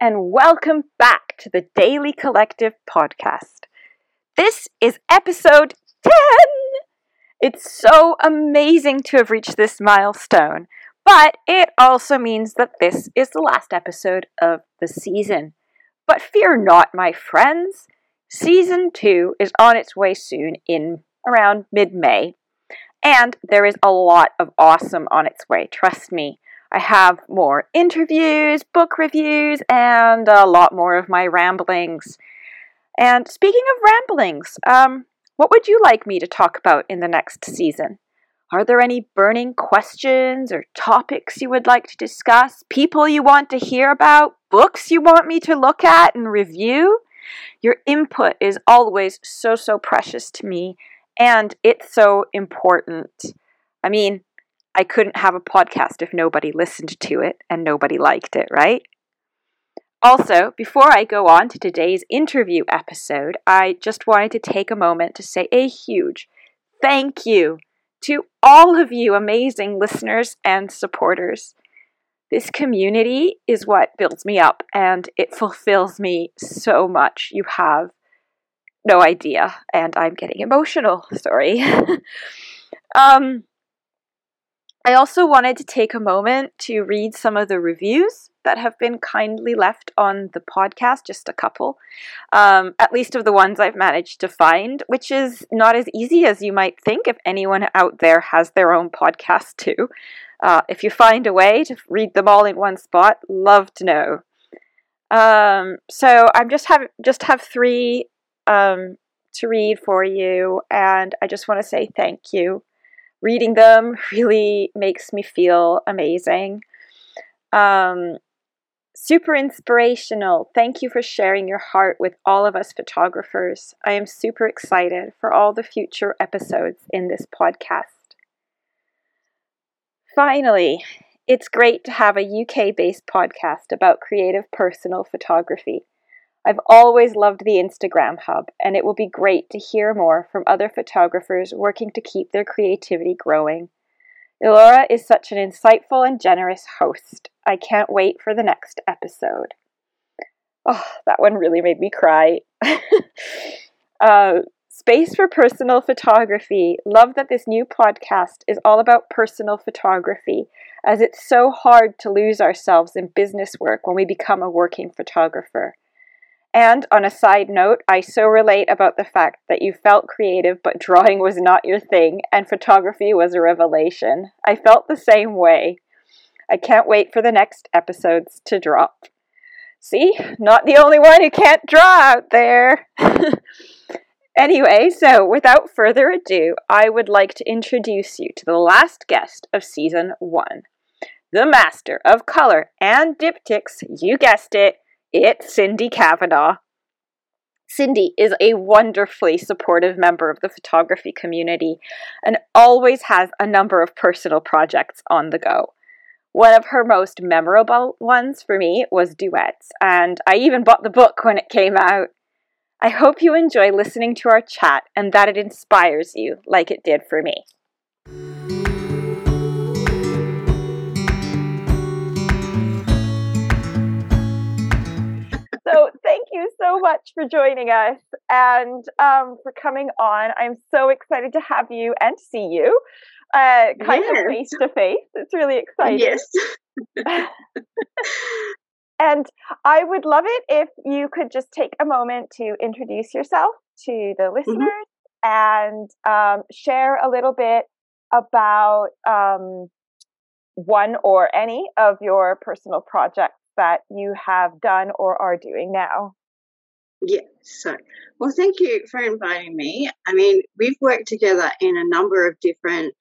And welcome back to the Daily Collective podcast. This is episode 10! It's so amazing to have reached this milestone, but it also means that this is the last episode of the season. But fear not, my friends. Season 2 is on its way soon in around mid May, and there is a lot of awesome on its way, trust me. I have more interviews, book reviews, and a lot more of my ramblings. And speaking of ramblings, um, what would you like me to talk about in the next season? Are there any burning questions or topics you would like to discuss? People you want to hear about? Books you want me to look at and review? Your input is always so, so precious to me, and it's so important. I mean, I couldn't have a podcast if nobody listened to it and nobody liked it, right? Also, before I go on to today's interview episode, I just wanted to take a moment to say a huge thank you to all of you amazing listeners and supporters. This community is what builds me up and it fulfills me so much. You have no idea, and I'm getting emotional. Sorry. um, I also wanted to take a moment to read some of the reviews that have been kindly left on the podcast, just a couple, um, at least of the ones I've managed to find, which is not as easy as you might think if anyone out there has their own podcast too. Uh, if you find a way to read them all in one spot, love to know. Um, so I'm just have just have three um, to read for you, and I just want to say thank you reading them really makes me feel amazing. Um, super inspirational. Thank you for sharing your heart with all of us photographers. I am super excited for all the future episodes in this podcast. Finally, it's great to have a UK based podcast about creative personal photography. I've always loved the Instagram hub, and it will be great to hear more from other photographers working to keep their creativity growing. Elora is such an insightful and generous host. I can't wait for the next episode. Oh, that one really made me cry. uh, Space for Personal Photography. Love that this new podcast is all about personal photography, as it's so hard to lose ourselves in business work when we become a working photographer. And on a side note, I so relate about the fact that you felt creative, but drawing was not your thing, and photography was a revelation. I felt the same way. I can't wait for the next episodes to drop. See, not the only one who can't draw out there. anyway, so without further ado, I would like to introduce you to the last guest of season one the master of color and diptychs, you guessed it, it's Cindy Cavanagh. Cindy is a wonderfully supportive member of the photography community and always has a number of personal projects on the go. One of her most memorable ones for me was duets, and I even bought the book when it came out. I hope you enjoy listening to our chat and that it inspires you like it did for me. So thank you so much for joining us and um, for coming on. I'm so excited to have you and see you uh, kind of face to face. It's really exciting. Yes. and I would love it if you could just take a moment to introduce yourself to the mm-hmm. listeners mm-hmm. and um, share a little bit about um, one or any of your personal projects that you have done or are doing now. Yeah, So, well, thank you for inviting me. I mean, we've worked together in a number of different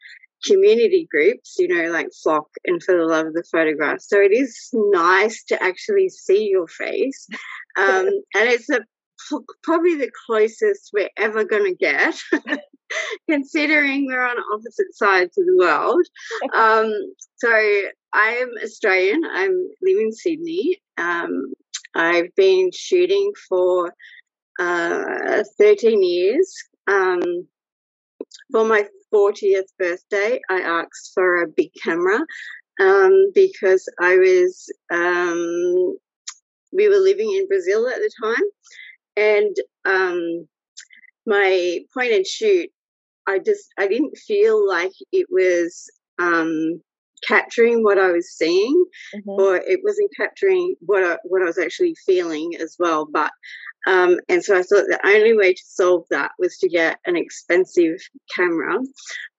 community groups, you know, like Flock and For the Love of the Photograph. So it is nice to actually see your face. Um, and it's a, probably the closest we're ever going to get, considering we're on opposite sides of the world. Um, so I'm Australian. I'm living in Sydney. Um, I've been shooting for uh, 13 years. Um, for my 40th birthday, I asked for a big camera um, because I was um, we were living in Brazil at the time, and um, my point and shoot, I just I didn't feel like it was um, capturing what I was seeing, mm-hmm. or it wasn't capturing what I, what I was actually feeling as well. But um, and so I thought the only way to solve that was to get an expensive camera.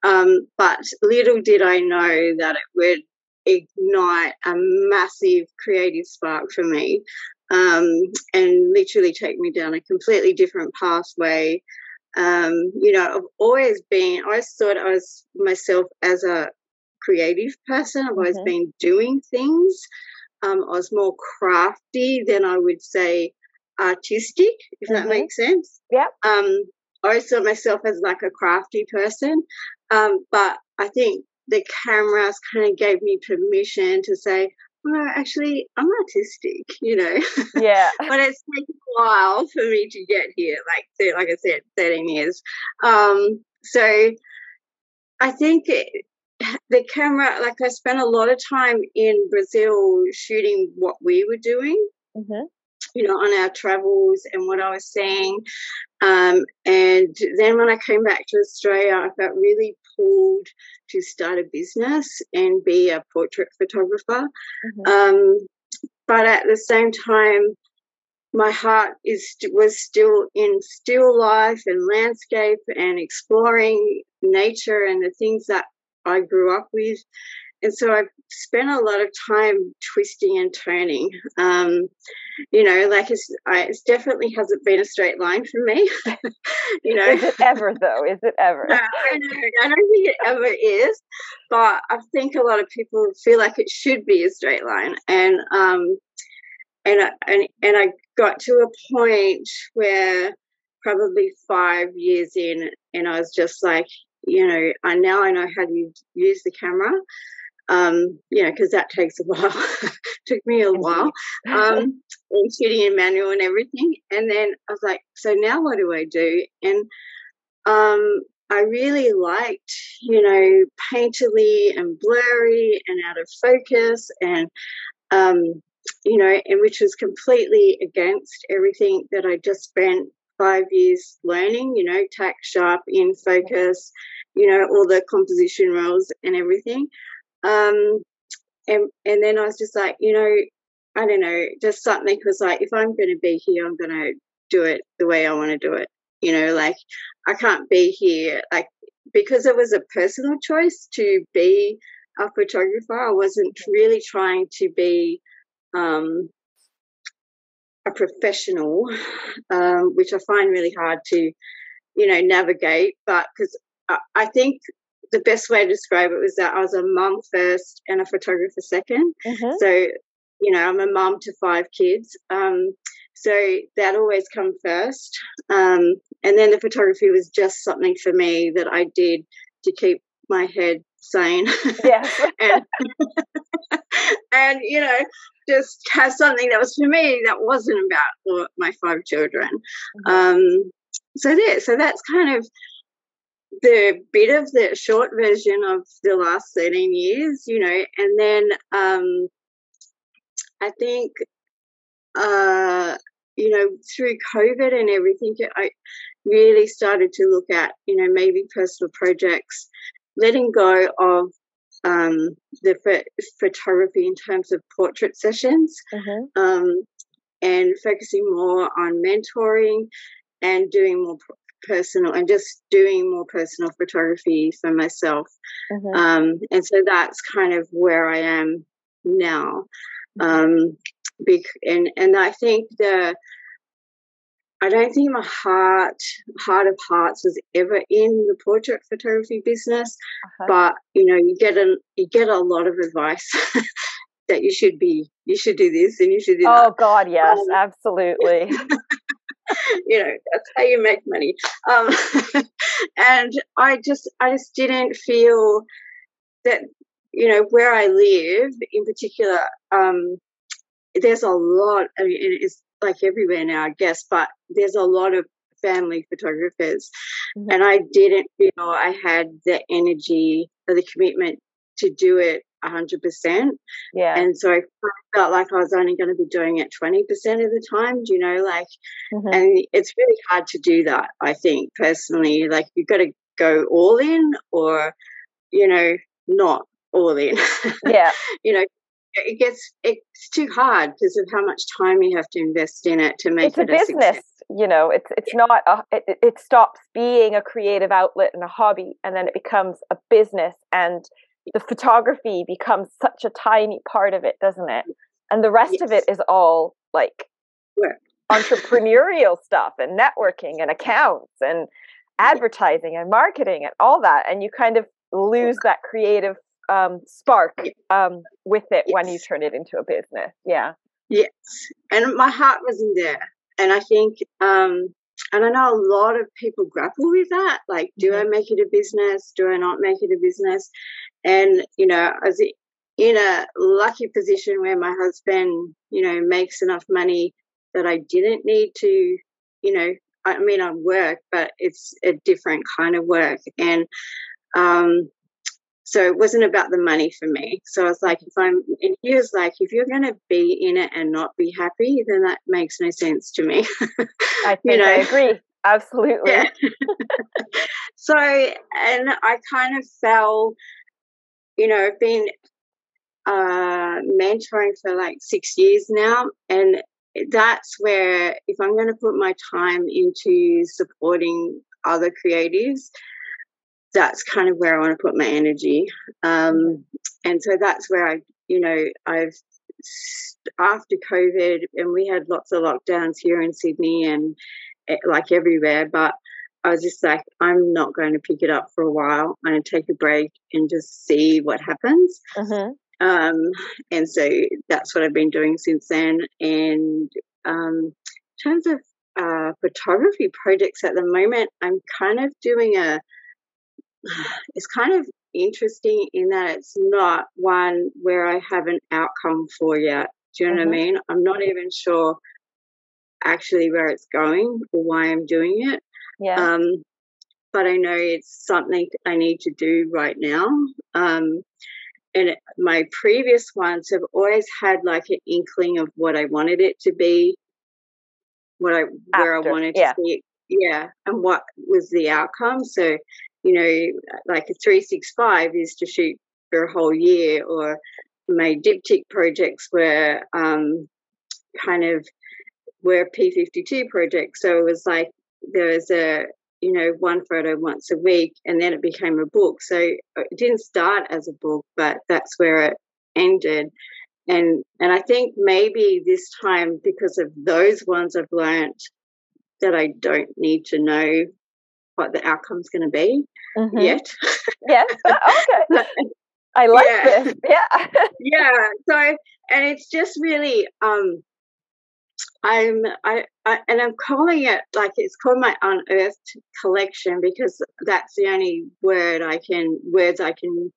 Um, but little did I know that it would ignite a massive creative spark for me um, and literally take me down a completely different pathway. Um, you know, I've always been, I always thought I was myself as a creative person. I've always mm-hmm. been doing things. Um, I was more crafty than I would say artistic, if mm-hmm. that makes sense. Yeah. Um, I always saw myself as like a crafty person. Um, but I think the cameras kind of gave me permission to say, well, actually, I'm artistic, you know. Yeah. but it's taken a while for me to get here, like like I said, 13 years. Um, so I think it, the camera, like I spent a lot of time in Brazil shooting what we were doing. Mm-hmm you know, on our travels and what I was seeing. Um, and then when I came back to Australia, I felt really pulled to start a business and be a portrait photographer. Mm-hmm. Um, but at the same time, my heart is was still in still life and landscape and exploring nature and the things that I grew up with. And so I've spent a lot of time twisting and turning. Um, you know, like it's, I, it's definitely hasn't been a straight line for me. you know, is it ever though? Is it ever? No, I, know, I don't think it ever is, but I think a lot of people feel like it should be a straight line, and um, and and and I got to a point where probably five years in, and I was just like, you know, I now I know how to use the camera um, you know, because that takes a while. Took me a while, um, and shooting in manual and everything. And then I was like, so now what do I do? And um, I really liked, you know, painterly and blurry and out of focus, and um, you know, and which was completely against everything that I just spent five years learning. You know, tack sharp, in focus, you know, all the composition rules and everything. Um, and and then I was just like, you know, I don't know, just something was like, if I'm going to be here, I'm going to do it the way I want to do it. You know, like I can't be here, like because it was a personal choice to be a photographer. I wasn't really trying to be um, a professional, um, which I find really hard to, you know, navigate. But because I, think the best way to describe it was that I was a mum first and a photographer 2nd mm-hmm. So, you know, I'm a mum to five kids. Um, so that always come first. Um, and then the photography was just something for me that I did to keep my head sane. Yeah. and, and, you know, just have something that was for me that wasn't about my five children. Mm-hmm. Um, so there, so that's kind of the bit of the short version of the last 13 years, you know, and then um, I think, uh, you know, through COVID and everything, I really started to look at, you know, maybe personal projects, letting go of um, the photography in terms of portrait sessions mm-hmm. um, and focusing more on mentoring and doing more personal and just doing more personal photography for myself. Mm-hmm. Um, and so that's kind of where I am now. Mm-hmm. Um, and and I think the I don't think my heart heart of hearts was ever in the portrait photography business, uh-huh. but you know you get a you get a lot of advice. that you should be you should do this and you should do oh that. god yes um, absolutely you know that's how you make money um, and i just i just didn't feel that you know where i live in particular um, there's a lot i mean it's like everywhere now i guess but there's a lot of family photographers mm-hmm. and i didn't feel i had the energy or the commitment to do it 100%. Yeah. And so I felt like I was only going to be doing it 20% of the time, you know, like, mm-hmm. and it's really hard to do that, I think, personally. Like, you've got to go all in or, you know, not all in. Yeah. you know, it gets it's too hard because of how much time you have to invest in it to make it's it a business success. you know it's it's yeah. not a, it, it stops being a creative outlet and a hobby and then it becomes a business and the photography becomes such a tiny part of it doesn't it and the rest yes. of it is all like entrepreneurial stuff and networking and accounts and advertising and marketing and all that and you kind of lose that creative um, spark um, with it yes. when you turn it into a business. Yeah. Yes. And my heart wasn't there. And I think, um, and I know a lot of people grapple with that. Like, do I mm-hmm. make it a business? Do I not make it a business? And, you know, I was in a lucky position where my husband, you know, makes enough money that I didn't need to, you know, I mean, I work, but it's a different kind of work. And, um, so it wasn't about the money for me. So I was like, if I'm, and he was like, if you're going to be in it and not be happy, then that makes no sense to me. I think you know? I agree. Absolutely. Yeah. so, and I kind of fell, you know, I've been uh, mentoring for like six years now. And that's where, if I'm going to put my time into supporting other creatives, that's kind of where I want to put my energy. Um, and so that's where I, you know, I've after COVID, and we had lots of lockdowns here in Sydney and eh, like everywhere, but I was just like, I'm not going to pick it up for a while. I'm going to take a break and just see what happens. Mm-hmm. Um, and so that's what I've been doing since then. And um, in terms of uh, photography projects at the moment, I'm kind of doing a it's kind of interesting in that it's not one where I have an outcome for yet. Do you know mm-hmm. what I mm-hmm. mean? I'm not even sure actually where it's going or why I'm doing it. Yeah. Um, but I know it's something I need to do right now. Um, and it, my previous ones have always had like an inkling of what I wanted it to be, what I After, where I wanted yeah. to see it, yeah, and what was the outcome. So you know, like a 365 is to shoot for a whole year, or my diptych projects were um, kind of were P52 projects. So it was like there was a, you know, one photo once a week, and then it became a book. So it didn't start as a book, but that's where it ended. And and I think maybe this time because of those ones I've learned that I don't need to know what the outcome's going to be mm-hmm. yet. yes. Okay. I like yeah. this. Yeah. yeah. So, and it's just really, um, I'm, I, I, and I'm calling it like it's called my unearthed collection because that's the only word I can, words I can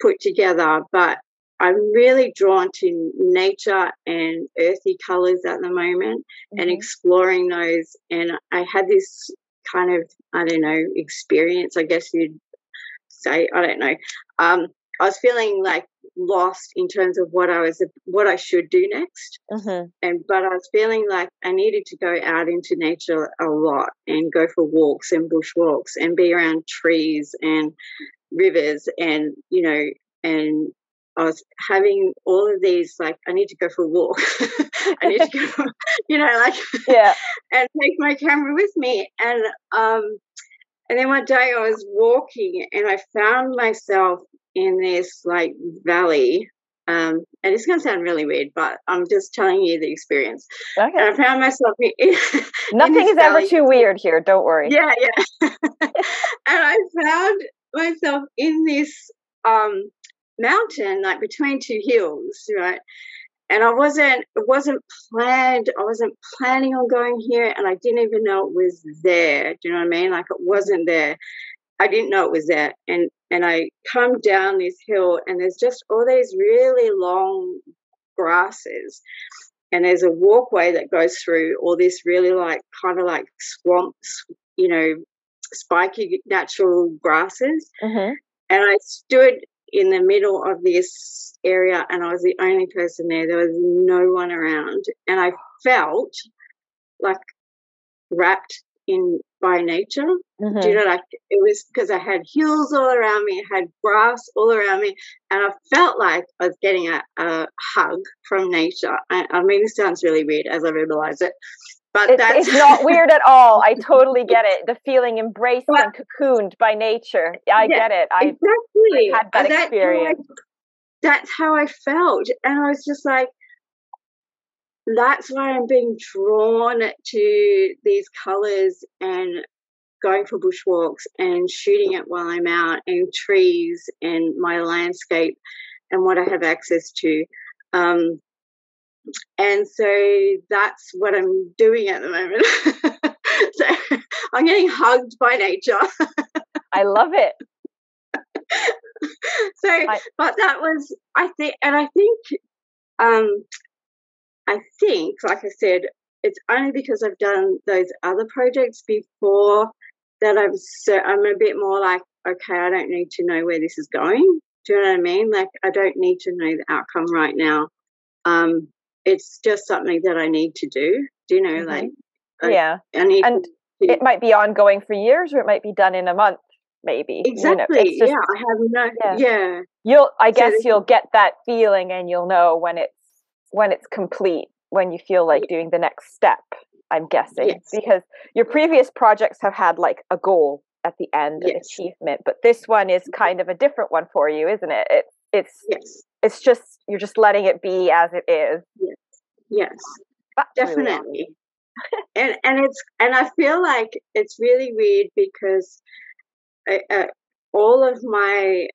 put together. But I'm really drawn to nature and earthy colors at the moment mm-hmm. and exploring those. And I had this kind of I don't know experience. I guess you'd say I don't know. Um, I was feeling like lost in terms of what I was what I should do next, mm-hmm. and but I was feeling like I needed to go out into nature a lot and go for walks and bush walks and be around trees and rivers and you know and I was having all of these like I need to go for a walk. I need to go, you know, like yeah, and take my camera with me. And um, and then one day I was walking and I found myself in this like valley. Um, and it's going to sound really weird, but I'm just telling you the experience. Okay. And I found myself in, Nothing in is valley. ever too weird here. Don't worry. Yeah, yeah. and I found myself in this um mountain, like between two hills, right? And I wasn't, it wasn't planned. I wasn't planning on going here, and I didn't even know it was there. Do you know what I mean? Like it wasn't there. I didn't know it was there. And and I come down this hill, and there's just all these really long grasses, and there's a walkway that goes through all this really like kind of like swamps, you know, spiky natural grasses. Mm-hmm. And I stood in the middle of this area and I was the only person there. There was no one around. And I felt like wrapped in by nature. Mm-hmm. Do you know, like it was because I had hills all around me, I had grass all around me, and I felt like I was getting a, a hug from nature. I, I mean, this sounds really weird as I verbalize it, but it's, that's it's not weird at all. I totally get it. The feeling embraced but, and cocooned by nature. I yeah, get it. I exactly. had that that's experience. That's how I felt, and I was just like, that's why I'm being drawn to these colors and going for bushwalks and shooting it while I'm out and trees and my landscape and what I have access to. Um, and so that's what I'm doing at the moment. so I'm getting hugged by nature. I love it. so, I, but that was, I think, and I think, um, I think, like I said, it's only because I've done those other projects before that I'm so I'm a bit more like, okay, I don't need to know where this is going. Do you know what I mean? Like, I don't need to know the outcome right now. Um, it's just something that I need to do. Do you know, mm-hmm. like, yeah, I, I need and to, it might be ongoing for years, or it might be done in a month, maybe. Exactly. You know, just, yeah, I have no. Yeah. yeah. You'll. I guess so you'll get that feeling, and you'll know when it's when it's complete, when you feel like doing the next step. I'm guessing yes. because your previous projects have had like a goal at the end, yes. an achievement, but this one is kind of a different one for you, isn't it? It it's yes it's just you're just letting it be as it is. Yes, yes, That's definitely. And and it's and I feel like it's really weird because I, uh, uh, all of my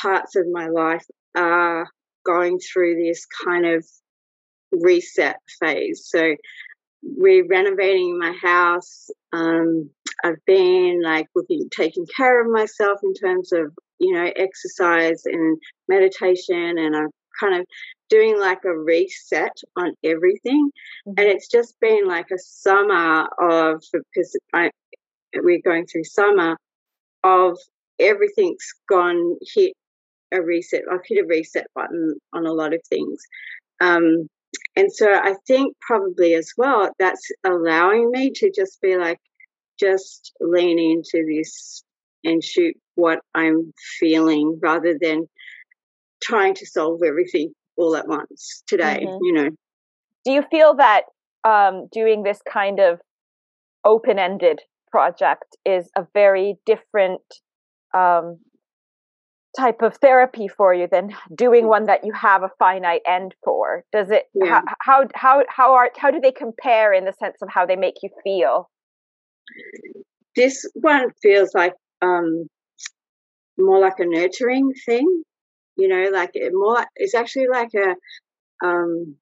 parts of my life are going through this kind of reset phase. So we're renovating my house. Um, I've been like looking, taking care of myself in terms of you know, exercise and meditation, and I'm kind of doing like a reset on everything. Mm-hmm. And it's just been like a summer of because I we're going through summer of everything's gone hit a reset. I've hit a reset button on a lot of things. Um, and so I think probably as well that's allowing me to just be like, just lean into this and shoot what I'm feeling rather than trying to solve everything all at once today, mm-hmm. you know. Do you feel that um, doing this kind of open ended project is a very different um, type of therapy for you than doing one that you have a finite end for? Does it, yeah. how, how, how, how, are, how do they compare in the sense of how they make you feel? This one feels like um, more like a nurturing thing, you know, like it more, it's actually like a, um,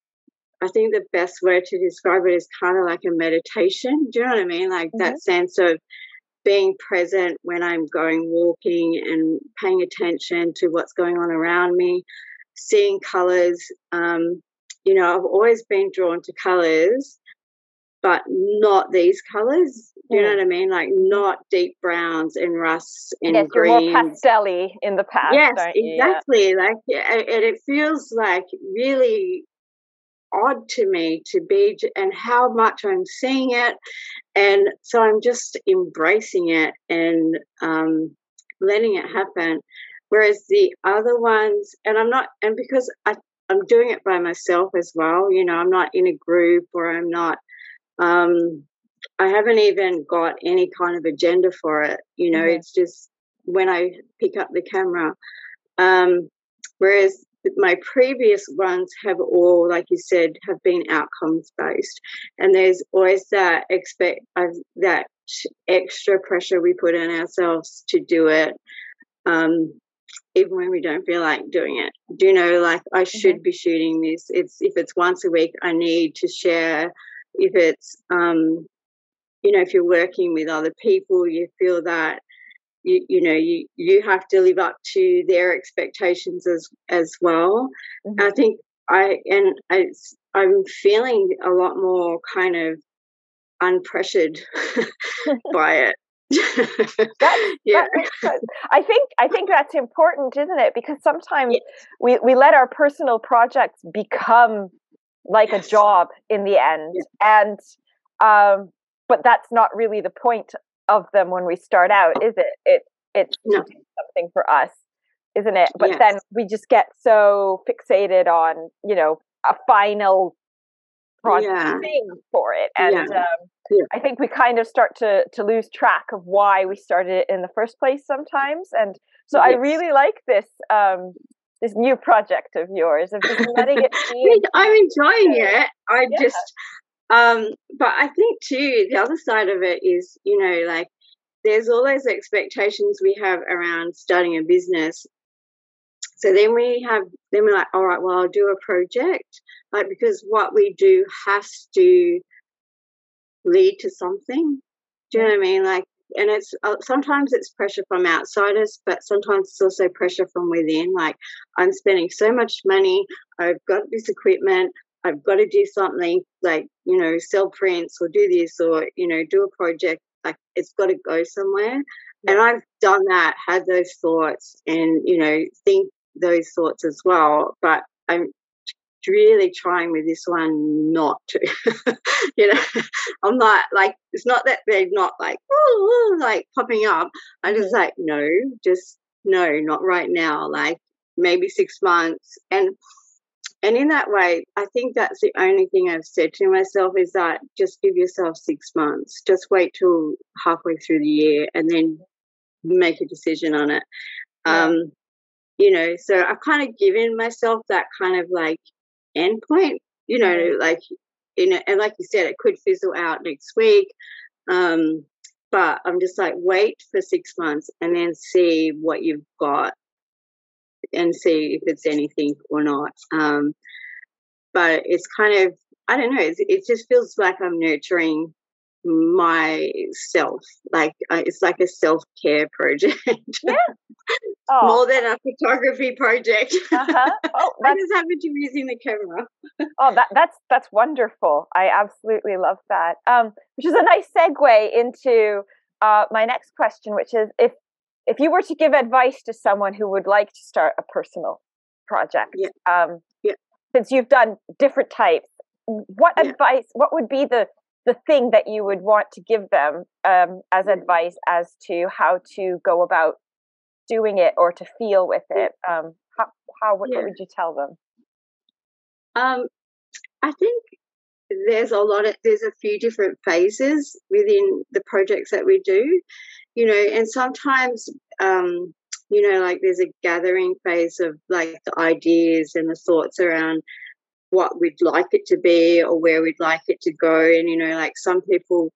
I think the best word to describe it is kind of like a meditation. Do you know what I mean? Like mm-hmm. that sense of being present when I'm going walking and paying attention to what's going on around me, seeing colors. Um, you know, I've always been drawn to colors, but not these colors. Do you know what I mean? Like not deep browns and rusts and yes, greens. You're more pastelly in the past. Yes, exactly. Like, and it feels like really odd to me to be and how much I'm seeing it, and so I'm just embracing it and um, letting it happen. Whereas the other ones, and I'm not, and because I, I'm doing it by myself as well. You know, I'm not in a group or I'm not. Um, I haven't even got any kind of agenda for it. You know, mm-hmm. it's just when I pick up the camera. Um, whereas my previous ones have all, like you said, have been outcomes based, and there's always that expect uh, that extra pressure we put on ourselves to do it, um, even when we don't feel like doing it. Do you know, like I should mm-hmm. be shooting this? It's if it's once a week, I need to share. If it's um, you know if you're working with other people you feel that you, you know you you have to live up to their expectations as as well mm-hmm. i think i and I, i'm feeling a lot more kind of unpressured by it that, yeah. That I think I think that's important, isn't it? Because sometimes yes. we, we let our personal projects become like yes. a job in the end. Yes. And um, but that's not really the point of them when we start out, is it? It it's no. something for us, isn't it? But yes. then we just get so fixated on, you know, a final project yeah. thing for it. And yeah. Um, yeah. I think we kind of start to to lose track of why we started it in the first place sometimes. And so yes. I really like this um, this new project of yours of just letting it be. I'm enjoying it. I just um but I think too the other side of it is, you know, like there's all those expectations we have around starting a business. So then we have, then we're like, all right, well, I'll do a project, like because what we do has to lead to something. Do you know what I mean? Like, and it's uh, sometimes it's pressure from outsiders, but sometimes it's also pressure from within. Like, I'm spending so much money, I've got this equipment, I've got to do something like, you know, sell prints or do this or, you know, do a project like it's got to go somewhere. And I've done that, had those thoughts, and you know, think those thoughts as well. But I'm really trying with this one not to. you know, I'm not like it's not that they're not like oh, like popping up. I'm just mm-hmm. like no, just no, not right now. Like maybe six months and and in that way, I think that's the only thing I've said to myself is that just give yourself six months. Just wait till halfway through the year and then make a decision on it. Yeah. Um, you know, so I've kind of given myself that kind of like end point, you know, mm-hmm. like you know, and like you said, it could fizzle out next week. Um, but I'm just like, wait for six months and then see what you've got and see if it's anything or not. Um, but it's kind of, I don't know, it just feels like I'm nurturing myself. Like uh, it's like a self care project. Yeah. Oh. More than a photography project. Uh-huh. Oh, I just happen to be using the camera. oh, that, that's that's wonderful. I absolutely love that. Um, which is a nice segue into uh, my next question, which is if if you were to give advice to someone who would like to start a personal project, yeah. Um, yeah. since you've done different types, what yeah. advice? What would be the the thing that you would want to give them um, as advice as to how to go about doing it or to feel with it? Um, how, how what, what would you tell them? Um, I think there's a lot of there's a few different phases within the projects that we do you know, and sometimes, um, you know, like there's a gathering phase of like the ideas and the thoughts around what we'd like it to be or where we'd like it to go. And, you know, like some people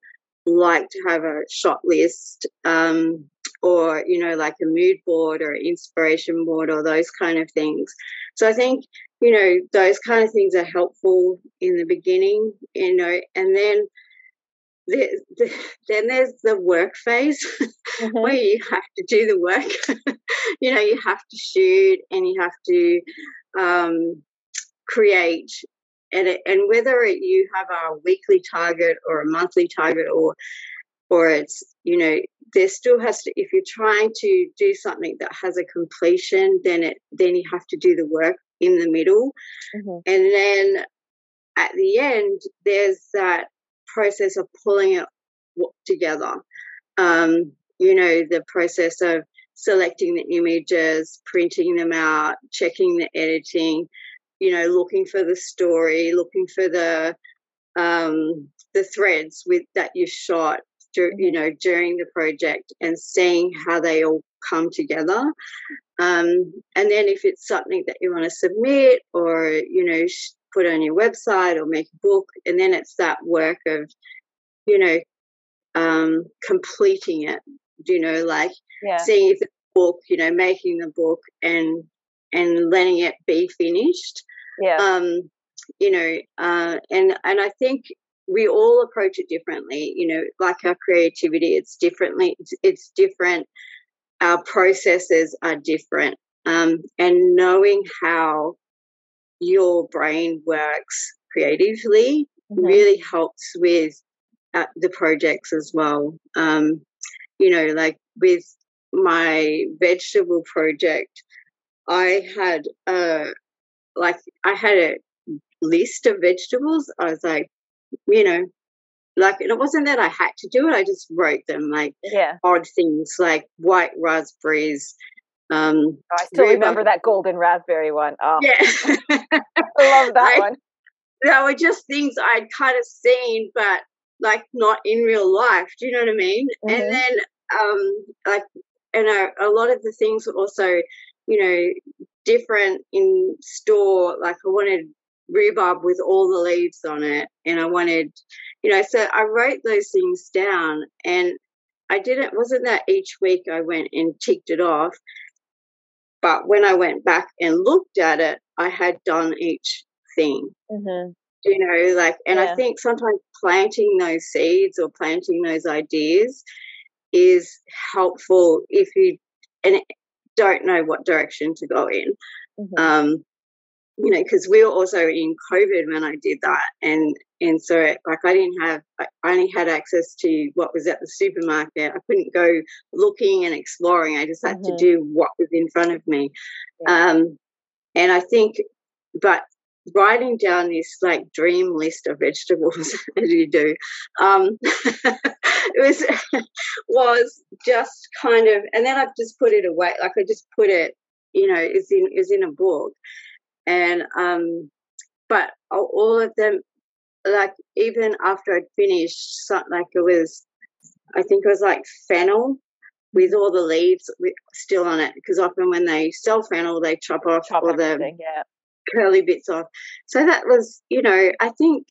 like to have a shot list um, or, you know, like a mood board or inspiration board or those kind of things. So I think, you know, those kind of things are helpful in the beginning, you know, and then the, the, then there's the work phase mm-hmm. where you have to do the work. you know, you have to shoot and you have to um, create. And, it, and whether it, you have a weekly target or a monthly target or or it's you know there still has to if you're trying to do something that has a completion then it then you have to do the work in the middle mm-hmm. and then at the end there's that process of pulling it together. Um, you know, the process of selecting the images, printing them out, checking the editing, you know, looking for the story, looking for the um, the threads with that you shot, you know, during the project, and seeing how they all come together. Um, and then if it's something that you want to submit or you know put on your website or make a book. And then it's that work of, you know, um, completing it, you know, like yeah. seeing if the book, you know, making the book and and letting it be finished. Yeah. Um, you know, uh, and and I think we all approach it differently. You know, like our creativity, it's differently. It's, it's different. Our processes are different. Um, and knowing how your brain works creatively mm-hmm. really helps with uh, the projects as well. Um, you know, like with my vegetable project, I had a like I had a list of vegetables. I was like, you know, like it wasn't that I had to do it. I just wrote them like yeah. odd things like white raspberries. Um, oh, I still remember that golden raspberry one. Oh, yeah, I love that I, one. They were just things I'd kind of seen, but like not in real life. Do you know what I mean? Mm-hmm. And then, um, like, and a, a lot of the things were also, you know, different in store. Like I wanted rhubarb with all the leaves on it, and I wanted, you know, so I wrote those things down, and I didn't. Wasn't that each week I went and ticked it off, but when I went back and looked at it, I had done each thing. Mm-hmm. You know, like, and yeah. I think sometimes planting those seeds or planting those ideas is helpful if you and don't know what direction to go in. Mm-hmm. Um, you know, because we were also in COVID when I did that, and and so like I didn't have, I only had access to what was at the supermarket. I couldn't go looking and exploring. I just had mm-hmm. to do what was in front of me. Yeah. Um, and I think, but writing down this like dream list of vegetables as you do um it was was just kind of and then i've just put it away like i just put it you know is in is in a book and um but all of them like even after i'd finished like it was i think it was like fennel with all the leaves still on it because often when they sell fennel they chop off chop all the yeah curly bits off. So that was, you know, I think,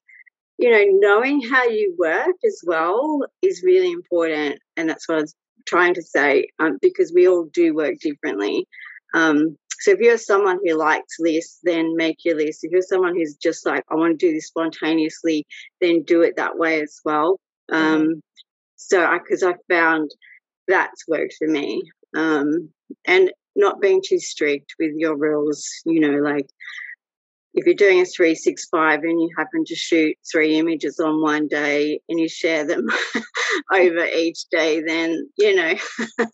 you know, knowing how you work as well is really important. And that's what I was trying to say, um, because we all do work differently. Um, so if you're someone who likes lists, then make your list. If you're someone who's just like, I want to do this spontaneously, then do it that way as well. Um, mm-hmm. So, because I, I found that's worked for me. Um, and not being too strict with your rules, you know, like if you're doing a 365 and you happen to shoot three images on one day and you share them over each day, then, you know,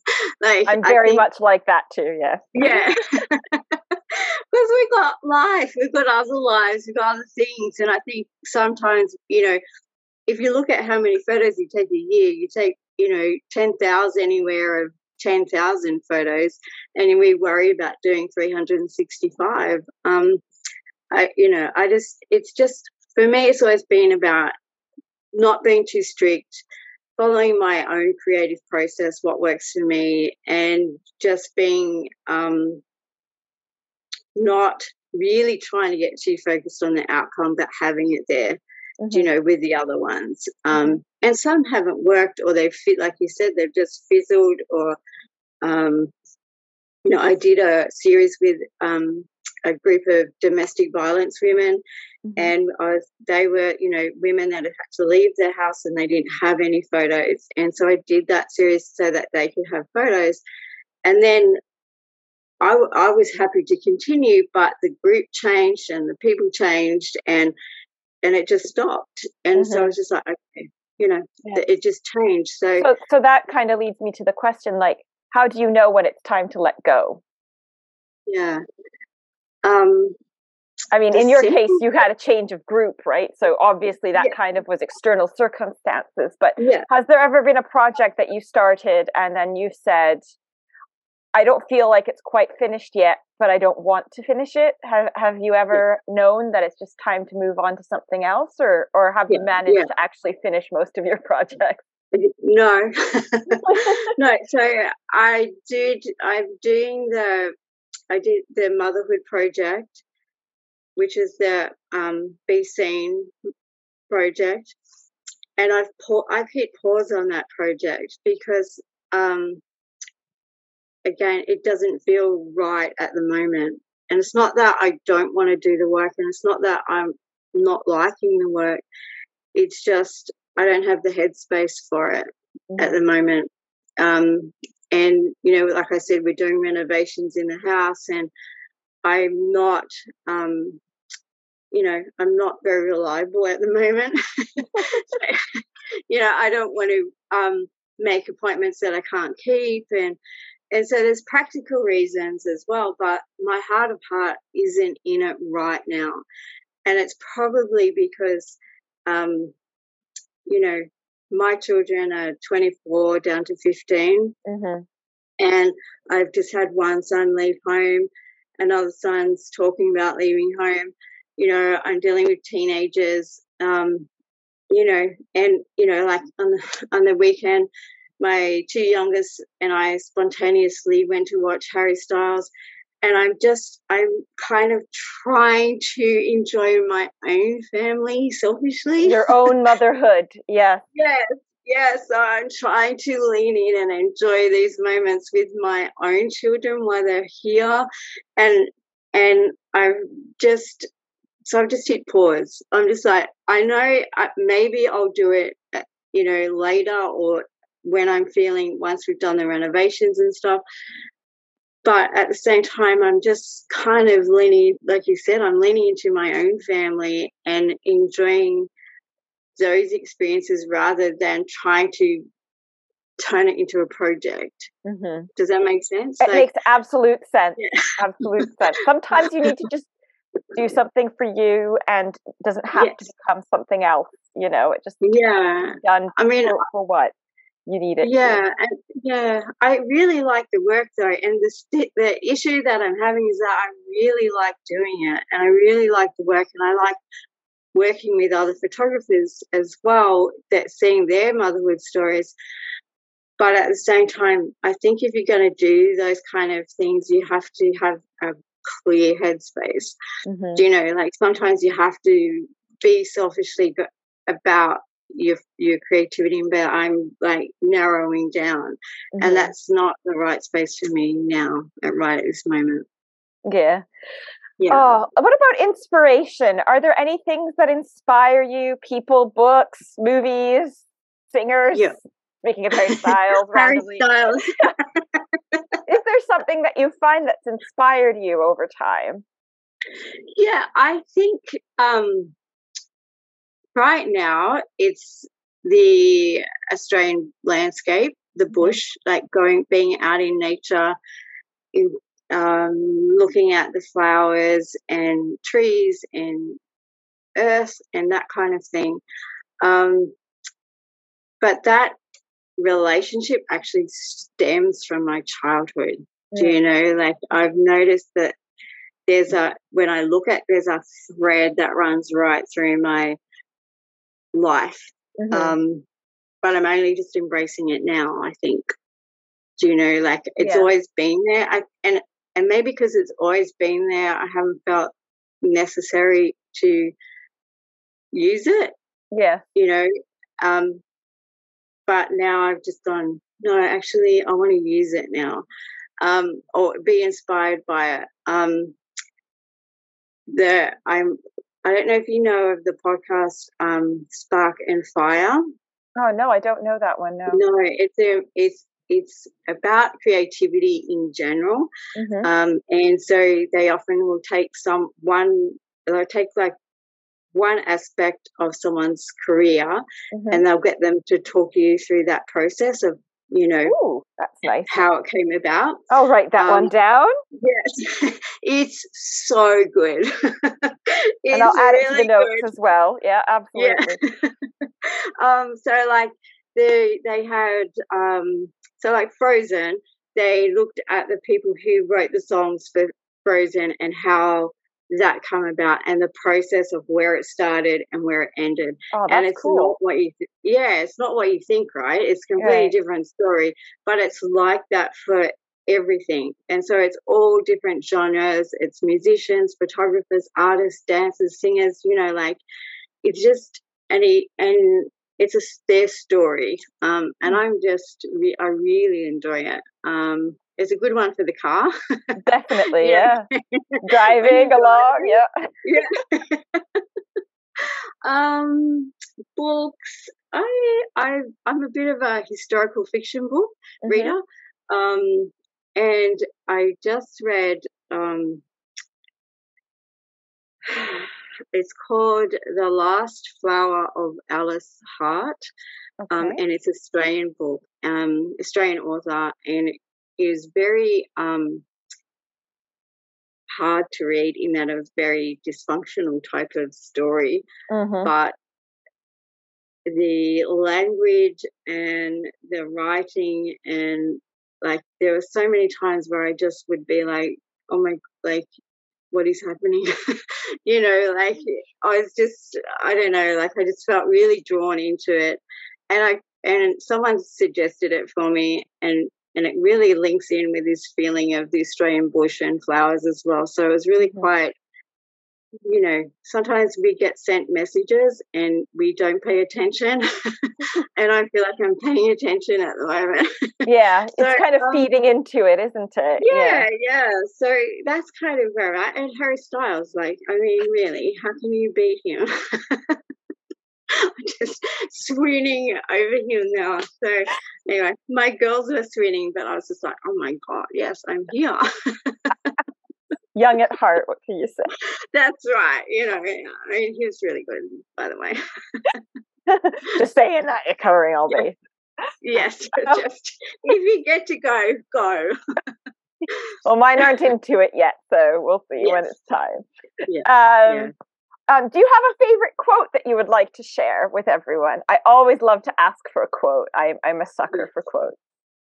like I'm very think, much like that too, yeah. Yeah. Because we've got life, we've got other lives, we've got other things. And I think sometimes, you know, if you look at how many photos you take a year, you take, you know, 10,000 anywhere of 10,000 photos and we worry about doing 365. Um, I, you know, I just, it's just, for me, it's always been about not being too strict, following my own creative process, what works for me, and just being um, not really trying to get too focused on the outcome, but having it there, mm-hmm. you know, with the other ones. Um, mm-hmm. and some haven't worked, or they've fit, like you said, they've just fizzled, or um, you know, I did a series with um, a group of domestic violence women, mm-hmm. and was, they were, you know, women that had had to leave their house and they didn't have any photos. And so I did that series so that they could have photos. And then I, I was happy to continue, but the group changed and the people changed, and and it just stopped. And mm-hmm. so I was just like, okay, you know, yeah. it just changed. So, so, so that kind of leads me to the question, like, how do you know when it's time to let go? Yeah. Um, I mean, in your case, you had a change of group, right? So obviously that yeah. kind of was external circumstances. But yeah. has there ever been a project that you started and then you said, I don't feel like it's quite finished yet, but I don't want to finish it? Have Have you ever yeah. known that it's just time to move on to something else, or or have you managed to actually finish most of your projects? No, no. So I did. I'm doing the I did the Motherhood Project, which is the um, Be Seen project, and I've pa- I've hit pause on that project because um, again, it doesn't feel right at the moment. And it's not that I don't want to do the work, and it's not that I'm not liking the work. It's just I don't have the headspace for it mm-hmm. at the moment. Um, and you know like i said we're doing renovations in the house and i'm not um you know i'm not very reliable at the moment so, you know i don't want to um make appointments that I can't keep and and so there's practical reasons as well, but my heart of heart isn't in it right now. And it's probably because um, you know, my children are 24 down to 15. Mm-hmm. And I've just had one son leave home, another son's talking about leaving home. You know, I'm dealing with teenagers. Um, you know, and you know, like on the on the weekend, my two youngest and I spontaneously went to watch Harry Styles. And I'm just, I'm kind of trying to enjoy my own family selfishly. Your own motherhood, yeah. yes, yes. So I'm trying to lean in and enjoy these moments with my own children while they're here. And, and I've just, so I've just hit pause. I'm just like, I know maybe I'll do it, uh, you know, later or when I'm feeling once we've done the renovations and stuff. But at the same time, I'm just kind of leaning, like you said, I'm leaning into my own family and enjoying those experiences rather than trying to turn it into a project. Mm-hmm. Does that make sense? It like, makes absolute sense. Yeah. Absolute sense. Sometimes you need to just do something for you and doesn't have yes. to become something else. You know, it just yeah done. I mean, for, for what? You need it. Yeah, and, yeah. I really like the work though, and the st- the issue that I'm having is that I really like doing it, and I really like the work, and I like working with other photographers as well that seeing their motherhood stories. But at the same time, I think if you're going to do those kind of things, you have to have a clear headspace. Mm-hmm. You know, like sometimes you have to be selfishly about your your creativity but i'm like narrowing down mm-hmm. and that's not the right space for me now at right at this moment yeah yeah. Oh, what about inspiration? Are there any things that inspire you? People, books, movies, singers? Yeah. Speaking of Harry Styles, Harry Styles. Is there something that you find that's inspired you over time? Yeah, I think um, right now it's the Australian landscape, the bush, like going, being out in nature, in, um, looking at the flowers and trees and earth and that kind of thing. Um, but that relationship actually stems from my childhood. Mm. Do you know? Like I've noticed that there's a when I look at there's a thread that runs right through my life. Mm-hmm. Um, but I'm only just embracing it now, I think. Do you know, like it's yeah. always been there. I, and and maybe because it's always been there, I haven't felt necessary to use it. Yeah. You know, um, but now I've just gone, no, actually, I want to use it now um, or be inspired by it. Um, the I'm I don't know if you know of the podcast um, Spark and Fire. Oh no, I don't know that one. No, no, it's a it's it's about creativity in general, mm-hmm. um, and so they often will take some one they'll take like one aspect of someone's career, mm-hmm. and they'll get them to talk you through that process of you know Ooh, that's nice. how it came about. I'll write that um, one down? yes. It's so good. And i'll add really it to the notes good. as well. Yeah absolutely. Yeah. um so like they they had um so like frozen they looked at the people who wrote the songs for frozen and how that come about and the process of where it started and where it ended. Oh, and it's cool. not what you th- yeah, it's not what you think, right? It's a completely yeah. different story, but it's like that for everything. And so it's all different genres, it's musicians, photographers, artists, dancers, singers, you know, like it's just and he, and it's a their story. Um and mm. I'm just re- I really enjoy it. Um is a good one for the car. Definitely, yeah. yeah. Driving along, yeah. Yeah. um, books. I I I'm a bit of a historical fiction book mm-hmm. reader. Um, and I just read um, it's called The Lost Flower of Alice Hart. Um, okay. Um, and it's Australian book. um, Australian author, and it is very um, hard to read in that a very dysfunctional type of story, Mm-hmm. but the language and the writing and like there were so many times where I just would be like, oh my, like what is happening? you know, like I was just, I don't know, like I just felt really drawn into it, and I and someone suggested it for me, and and it really links in with this feeling of the Australian bush and flowers as well. So it was really quite, you know, sometimes we get sent messages and we don't pay attention, and I feel like I'm paying attention at the moment. Yeah, it's kind of um, feeding into it, isn't it? Yeah, yeah. So that's kind of where I and Harry Styles, like, I mean, really, how can you beat him? I'm just swooning over him now. So anyway, my girls were swooning, but I was just like, oh my god, yes, I'm here. Young at heart, what can you say? that's right. You know, I mean, he was really good, by the way. Just saying that you're covering all Yeah. base. Yes, just if you get to go, go. Well, mine aren't into it yet, so we'll see when it's time. Yeah, Um, um, do you have a favorite quote that you would like to share with everyone? I always love to ask for a quote. I, I'm a sucker for quotes.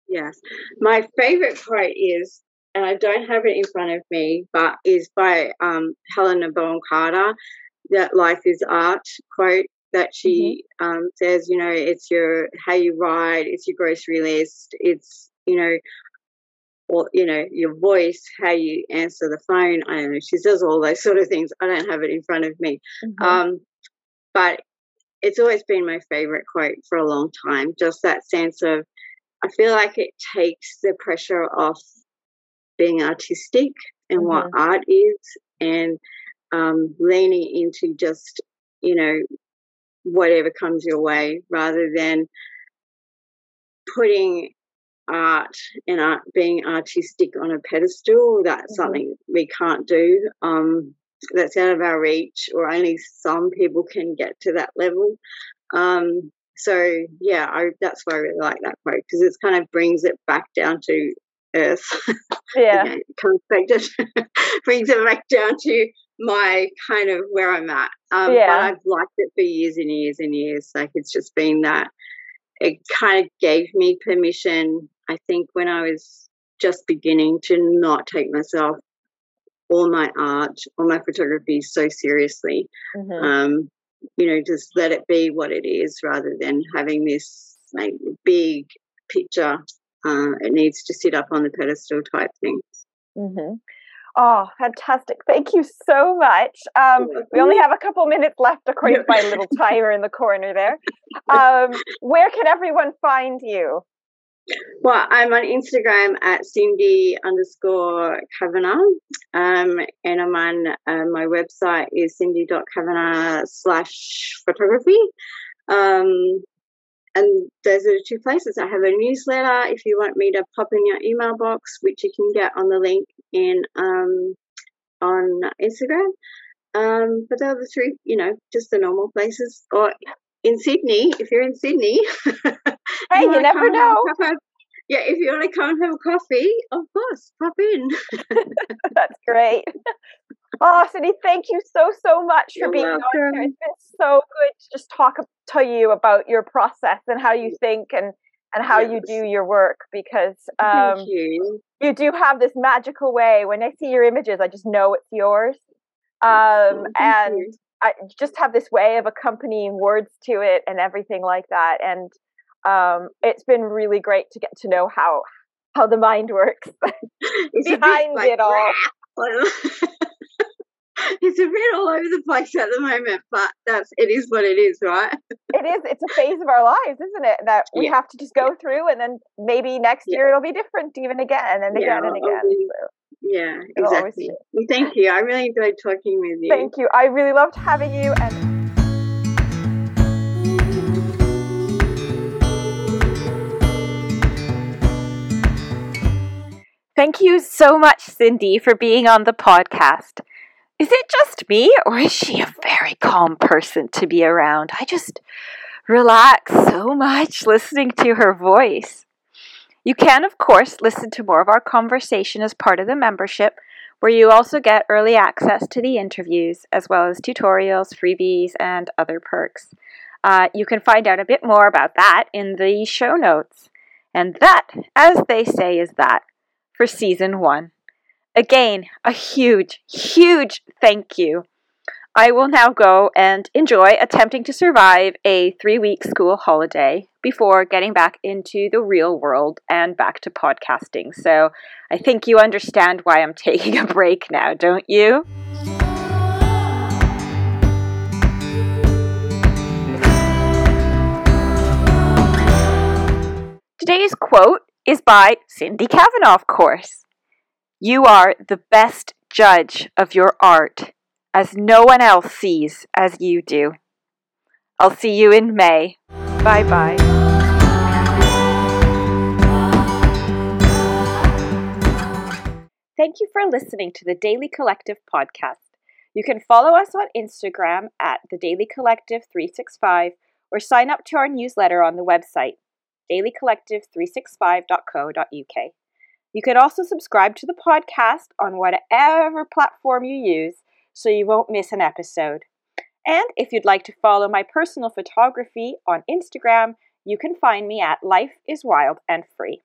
Yes. My favorite quote is, and I don't have it in front of me, but is by um, Helena Bonham Carter, that life is art quote that she um, says, you know, it's your how you ride, it's your grocery list, it's, you know, or you know, your voice, how you answer the phone. I don't know. She says all those sort of things. I don't have it in front of me. Mhm. Um, but it's always been my favorite quote for a long time. Just that sense of, I feel like it takes the pressure off being artistic and what art is, and um, leaning into just, you know, whatever comes your way rather than putting art and art being artistic on a pedestal. That's Mhm. something we can't do um that's out of our reach or only some people can get to that level. Um so yeah I, that's why i really like that quote because it kind of brings it back down to earth yeah. again, comes back to brings it back down to my kind of where i'm at um Yeah. but i've liked it for years and years and years like it's just been that it kind of gave me permission i think when i was just beginning to not take myself or my art or my photography so seriously Mhm. um you know just let it be what it is rather than having this like big picture uh, it needs to sit up on the pedestal type thing hmm Oh, fantastic. Thank you so much. Um, we only have a couple minutes left, according to my little timer in the corner there. Um, where can everyone find you? Well, I'm on Instagram at Cindy underscore Cavanagh, um, and I'm on uh, my website is cindy.cavanagh slash photography. Um, and those are the two places. I have a newsletter if you want me to pop in your email box, which you can get on the link in um, on Instagram. Um, but the other three, you know, just the normal places. Or in Sydney, if you're in Sydney, Hey, you wanna never know. yeah, if you want to come and have a coffee, of course, pop in. That's great. Oh, Cindy, thank you so, so much for You're being on here. It's been so good to just talk to you about your process and how you think and, and how you do your work because um, you. you do have this magical way. When I see your images, I just know it's yours. Um, Oh, and you. I just have this way of accompanying words to it and everything like that. And um, it's been really great to get to know how how the mind works. It's a bit behind like, it all. it's a bit all over the place at the moment, but that's it is what it is, right? it is it's a phase of our lives, isn't it? That we Yeah. have to just go through, and then maybe next Yeah. year it'll be different, even again and Yeah, again and again. So, Yeah, It'll exactly. Well, thank you. I really enjoyed talking with you. thank you. I really loved having you, and Thank you so much, Cindy, for being on the podcast. Is it just me, or is she a very calm person to be around? I just relax so much listening to her voice. You can, of course, listen to more of our conversation as part of the membership, where you also get early access to the interviews, as well as tutorials, freebies, and other perks. Uh, you can find out a bit more about that in the show notes. And that, as they say, is that for season one. Again, a huge, huge thank you. I will now go and enjoy attempting to survive a three week school holiday before getting back into the real world and back to podcasting. So I think you understand why I'm taking a break now, don't you? Today's quote is by Cindy Cavanagh, of course. You are the best judge of your art, as no one else sees as you do. I'll see you in May. Bye bye. Thank you for listening to the Daily Collective podcast. You can follow us on Instagram at the Daily Collective 365 or sign up to our newsletter on the website dailycollective365.co.uk. You can also subscribe to the podcast on whatever platform you use so you won't miss an episode. And if you'd like to follow my personal photography on Instagram, you can find me at Life is Wild and Free.